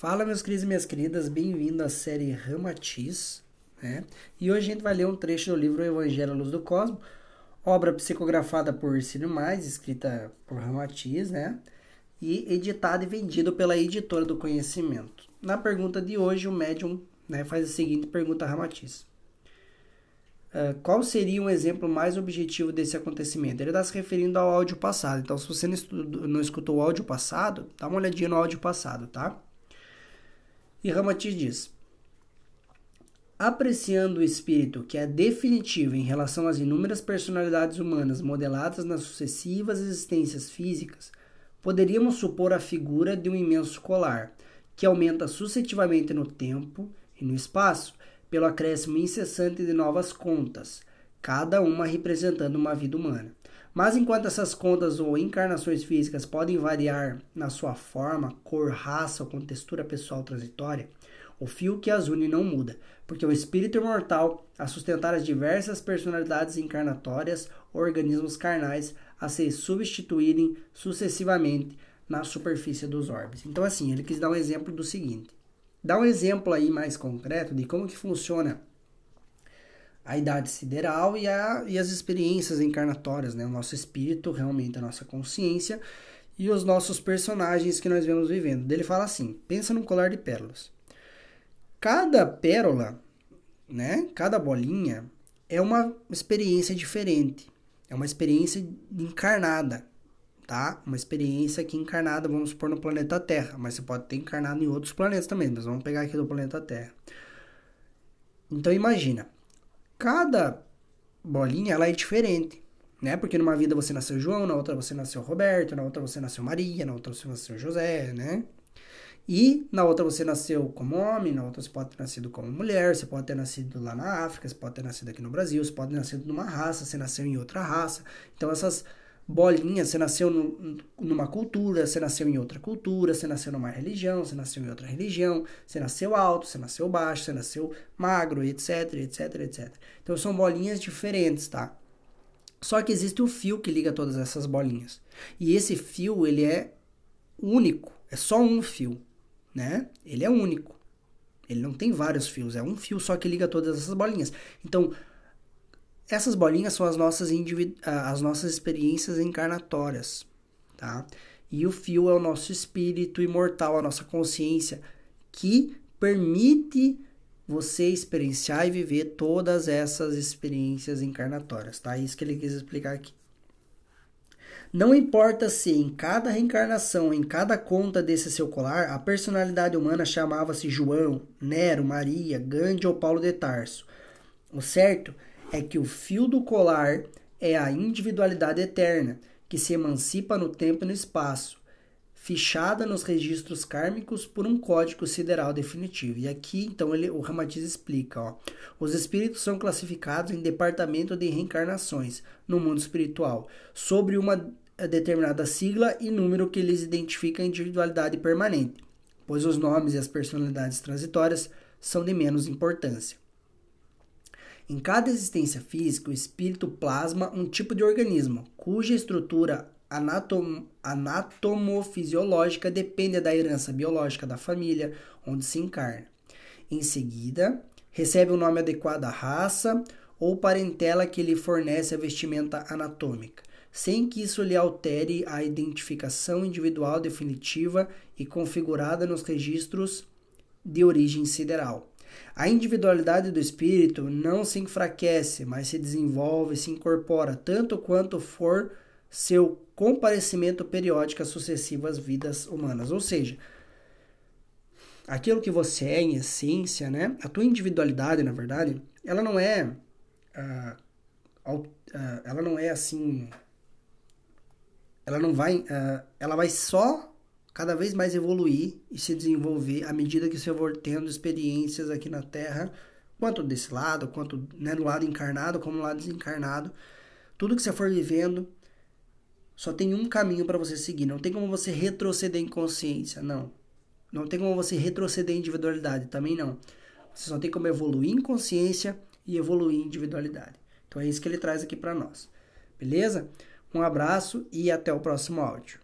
Fala, meus queridos e minhas queridas, bem-vindo à série Ramatiz, né? E hoje a gente vai ler um trecho do livro Evangelho à Luz do Cosmo, obra psicografada por Ciro Mais, escrita por Ramatiz, né? E editada e vendida pela editora do conhecimento. Na pergunta de hoje, o médium né, faz a seguinte pergunta a Ramatiz. Uh, qual seria um exemplo mais objetivo desse acontecimento? Ele está se referindo ao áudio passado. Então, se você não, não escutou o áudio passado, dá uma olhadinha no áudio passado, tá? E Ramatiz diz: Apreciando o espírito que é definitivo em relação às inúmeras personalidades humanas modeladas nas sucessivas existências físicas, poderíamos supor a figura de um imenso colar, que aumenta sucessivamente no tempo e no espaço, pelo acréscimo incessante de novas contas, cada uma representando uma vida humana. Mas enquanto essas contas ou encarnações físicas podem variar na sua forma, cor, raça ou contextura pessoal transitória, o fio que as une não muda, porque o espírito imortal, a sustentar as diversas personalidades encarnatórias organismos carnais a se substituírem sucessivamente na superfície dos orbes. Então, assim, ele quis dar um exemplo do seguinte: dá um exemplo aí mais concreto de como que funciona a idade sideral e, a, e as experiências encarnatórias, né? O nosso espírito, realmente a nossa consciência e os nossos personagens que nós vemos vivendo. Ele fala assim: pensa num colar de pérolas. Cada pérola, né? Cada bolinha é uma experiência diferente. É uma experiência encarnada, tá? Uma experiência aqui encarnada, vamos supor, no planeta Terra, mas você pode ter encarnado em outros planetas também, mas vamos pegar aqui do planeta Terra. Então imagina, cada bolinha ela é diferente, né? Porque numa vida você nasceu João, na outra você nasceu Roberto, na outra você nasceu Maria, na outra você nasceu José, né? E na outra você nasceu como homem, na outra você pode ter nascido como mulher, você pode ter nascido lá na África, você pode ter nascido aqui no Brasil, você pode ter nascido numa raça, você nasceu em outra raça. Então essas bolinha, você nasceu no, numa cultura, você nasceu em outra cultura, você nasceu numa religião, você nasceu em outra religião, você nasceu alto, você nasceu baixo, você nasceu magro, etc, etc, etc. Então são bolinhas diferentes, tá? Só que existe o fio que liga todas essas bolinhas. E esse fio, ele é único, é só um fio, né? Ele é único. Ele não tem vários fios, é um fio só que liga todas essas bolinhas. Então, essas bolinhas são as nossas, as nossas experiências encarnatórias, tá? E o fio é o nosso espírito imortal, a nossa consciência, que permite você experienciar e viver todas essas experiências encarnatórias, tá? Isso que ele quis explicar aqui. Não importa se em cada reencarnação, em cada conta desse seu colar, a personalidade humana chamava-se João, Nero, Maria, Gandhi ou Paulo de Tarso. O certo é que o fio do colar é a individualidade eterna, que se emancipa no tempo e no espaço, fichada nos registros kármicos por um código sideral definitivo. E aqui, então, ele, o Ramatiz explica, ó, os espíritos são classificados em departamento de reencarnações no mundo espiritual, sobre uma determinada sigla e número que lhes identifica a individualidade permanente, pois os nomes e as personalidades transitórias são de menos importância. Em cada existência física, o espírito plasma um tipo de organismo, cuja estrutura anatom anatomofisiológica depende da herança biológica da família onde se encarna. Em seguida, recebe o um nome adequado à raça ou parentela que lhe fornece a vestimenta anatômica, sem que isso lhe altere a identificação individual definitiva e configurada nos registros de origem sideral. A individualidade do espírito não se enfraquece, mas se desenvolve, se incorpora, tanto quanto for seu comparecimento periódico às sucessivas vidas humanas. Ou seja, aquilo que você é em essência, né? A tua individualidade, na verdade, ela não é, uh, uh, ela não é assim, ela não vai, uh, ela vai só cada vez mais evoluir e se desenvolver à medida que você for tendo experiências aqui na Terra, quanto desse lado, quanto né, no lado encarnado, como no lado desencarnado. Tudo que você for vivendo, só tem um caminho para você seguir. Não tem como você retroceder em consciência, não. Não tem como você retroceder em individualidade, também não. Você só tem como evoluir em consciência e evoluir em individualidade. Então é isso que ele traz aqui para nós. Beleza? Um abraço e até o próximo áudio.